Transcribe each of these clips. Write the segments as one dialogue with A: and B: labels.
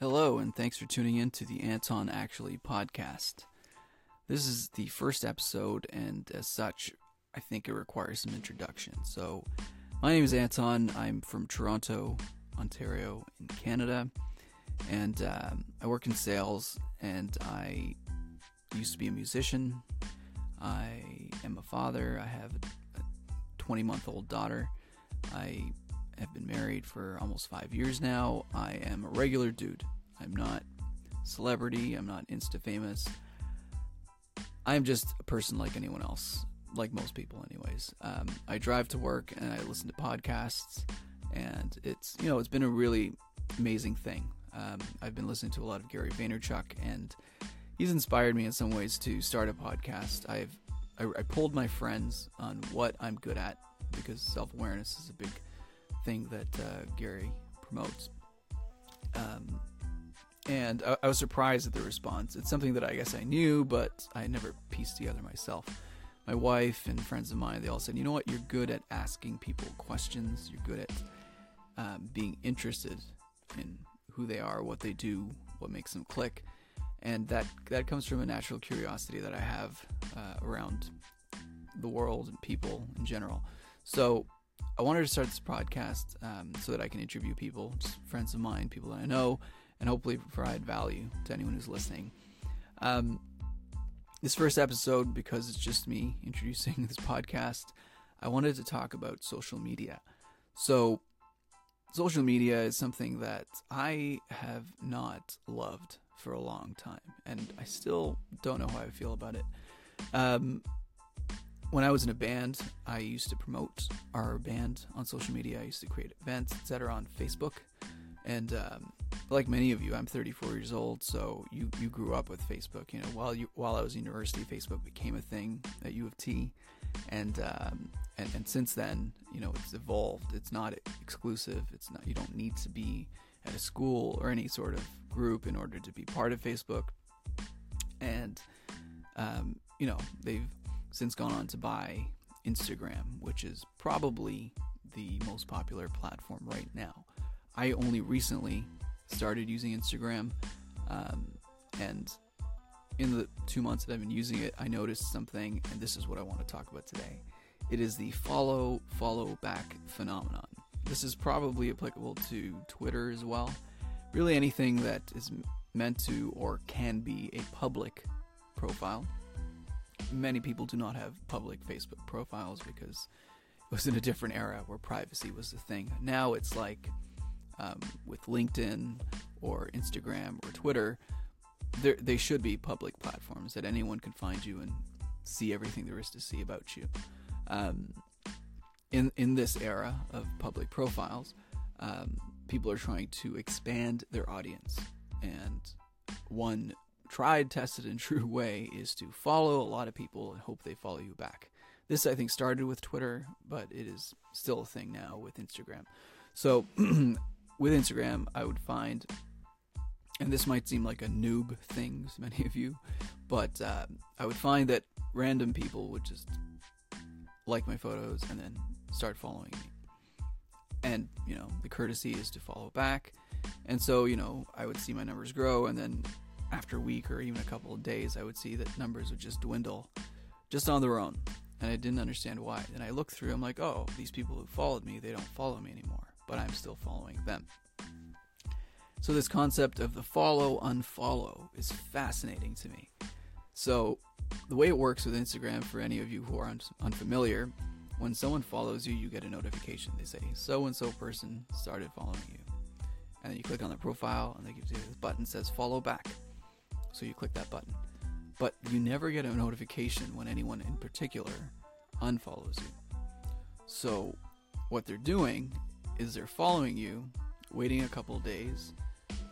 A: Hello, and thanks for tuning in to the Anton Actually podcast. This is the first episode, and as such, I think it requires some introduction. So, my name is Anton. I'm from Toronto, Ontario, in Canada, and um, I work in sales. And I used to be a musician. I am a father. I have a 20 month old daughter. I have been married for almost five years now. I am a regular dude. I'm not celebrity. I'm not insta famous. I'm just a person like anyone else, like most people, anyways. Um, I drive to work and I listen to podcasts, and it's you know it's been a really amazing thing. Um, I've been listening to a lot of Gary Vaynerchuk, and he's inspired me in some ways to start a podcast. I've I, I pulled my friends on what I'm good at because self awareness is a big thing that uh, Gary promotes. Um, and I, I, was surprised at the response. It's something that I guess I knew, but I never pieced together myself. My wife and friends of mine, they all said, "You know what? You're good at asking people questions. You're good at um, being interested in who they are, what they do, what makes them click." And that that comes from a natural curiosity that I have uh, around the world and people in general. So I wanted to start this podcast um, so that I can interview people, just friends of mine, people that I know, and hopefully provide value to anyone who's listening. Um, this first episode, because it's just me introducing this podcast, I wanted to talk about social media. So, social media is something that I have not loved for a long time, and I still don't know how I feel about it. Um, when I was in a band, I used to promote our band on social media. I used to create events, etc., on Facebook. And um, like many of you, I'm 34 years old, so you, you grew up with Facebook. You know, while you while I was in university, Facebook became a thing at U of T, and um, and and since then, you know, it's evolved. It's not exclusive. It's not. You don't need to be at a school or any sort of group in order to be part of Facebook. And um, you know, they've since gone on to buy Instagram, which is probably the most popular platform right now. I only recently started using Instagram, um, and in the two months that I've been using it, I noticed something, and this is what I want to talk about today. It is the follow follow back phenomenon. This is probably applicable to Twitter as well. Really, anything that is meant to or can be a public profile. Many people do not have public Facebook profiles because it was in a different era where privacy was the thing. Now it's like um, with LinkedIn or Instagram or Twitter, they should be public platforms that anyone can find you and see everything there is to see about you. Um, in in this era of public profiles, um, people are trying to expand their audience, and one tried, tested, and true way is to follow a lot of people and hope they follow you back. This I think started with Twitter, but it is still a thing now with Instagram. So with Instagram, I would find, and this might seem like a noob thing to many of you, but uh, I would find that random people would just like my photos and then start following me. And, you know, the courtesy is to follow back. And so, you know, I would see my numbers grow, and then after a week or even a couple of days, I would see that numbers would just dwindle just on their own. And I didn't understand why. And I looked through, I'm like, oh, these people who followed me, they don't follow me anymore but I'm still following them. So, this concept of the follow unfollow is fascinating to me. So, the way it works with Instagram, for any of you who are un- unfamiliar, when someone follows you, you get a notification. They say, so and so person started following you. And then you click on their profile, and they give you this button says follow back. So, you click that button. But you never get a notification when anyone in particular unfollows you. So, what they're doing is they're following you, waiting a couple days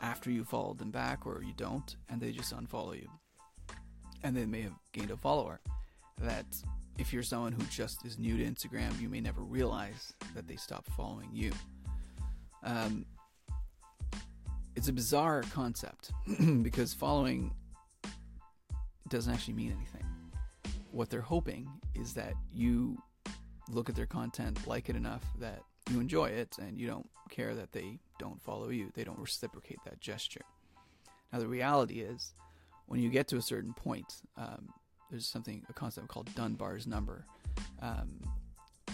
A: after you followed them back or you don't, and they just unfollow you. And they may have gained a follower. That if you're someone who just is new to Instagram, you may never realize that they stopped following you. Um, it's a bizarre concept because following doesn't actually mean anything. What they're hoping is that you look at their content, like it enough that you enjoy it and you don't care that they don't follow you. They don't reciprocate that gesture. Now, the reality is, when you get to a certain point, um, there's something, a concept called Dunbar's number, um,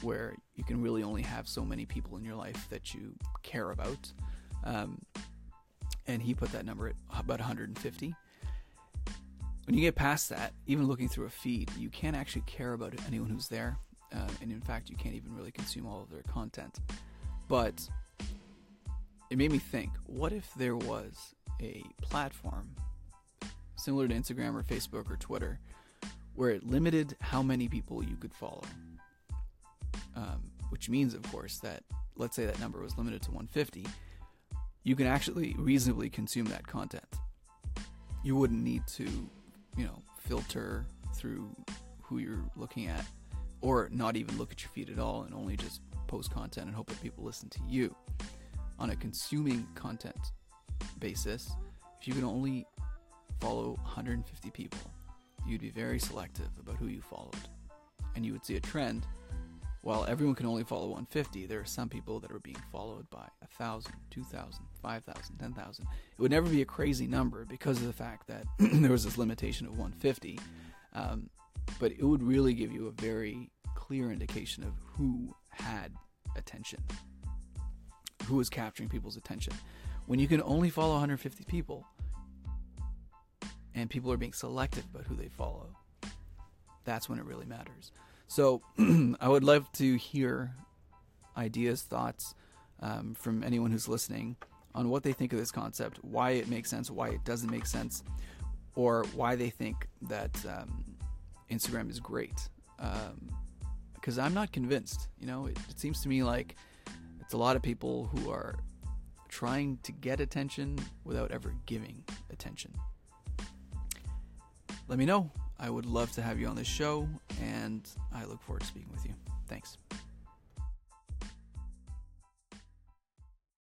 A: where you can really only have so many people in your life that you care about. Um, and he put that number at about 150. When you get past that, even looking through a feed, you can't actually care about anyone who's there. Uh, and in fact, you can't even really consume all of their content. But it made me think what if there was a platform similar to Instagram or Facebook or Twitter where it limited how many people you could follow? Um, which means, of course, that let's say that number was limited to 150, you can actually reasonably consume that content. You wouldn't need to, you know, filter through who you're looking at or not even look at your feed at all and only just post content and hope that people listen to you. On a consuming content basis, if you can only follow 150 people, you'd be very selective about who you followed. And you would see a trend while everyone can only follow 150, there are some people that are being followed by 1,000, 2,000, 5,000, 10,000. It would never be a crazy number because of the fact that there was this limitation of 150. Um, but it would really give you a very clear indication of who had attention, who was capturing people's attention. When you can only follow 150 people and people are being selective about who they follow, that's when it really matters. So I would love to hear ideas, thoughts um, from anyone who's listening on what they think of this concept, why it makes sense, why it doesn't make sense, or why they think that um, Instagram is great. Because um, I'm not convinced. You know, it, it seems to me like it's a lot of people who are trying to get attention without ever giving attention. Let me know I would love to have you on this show, and I look forward to speaking with you. Thanks.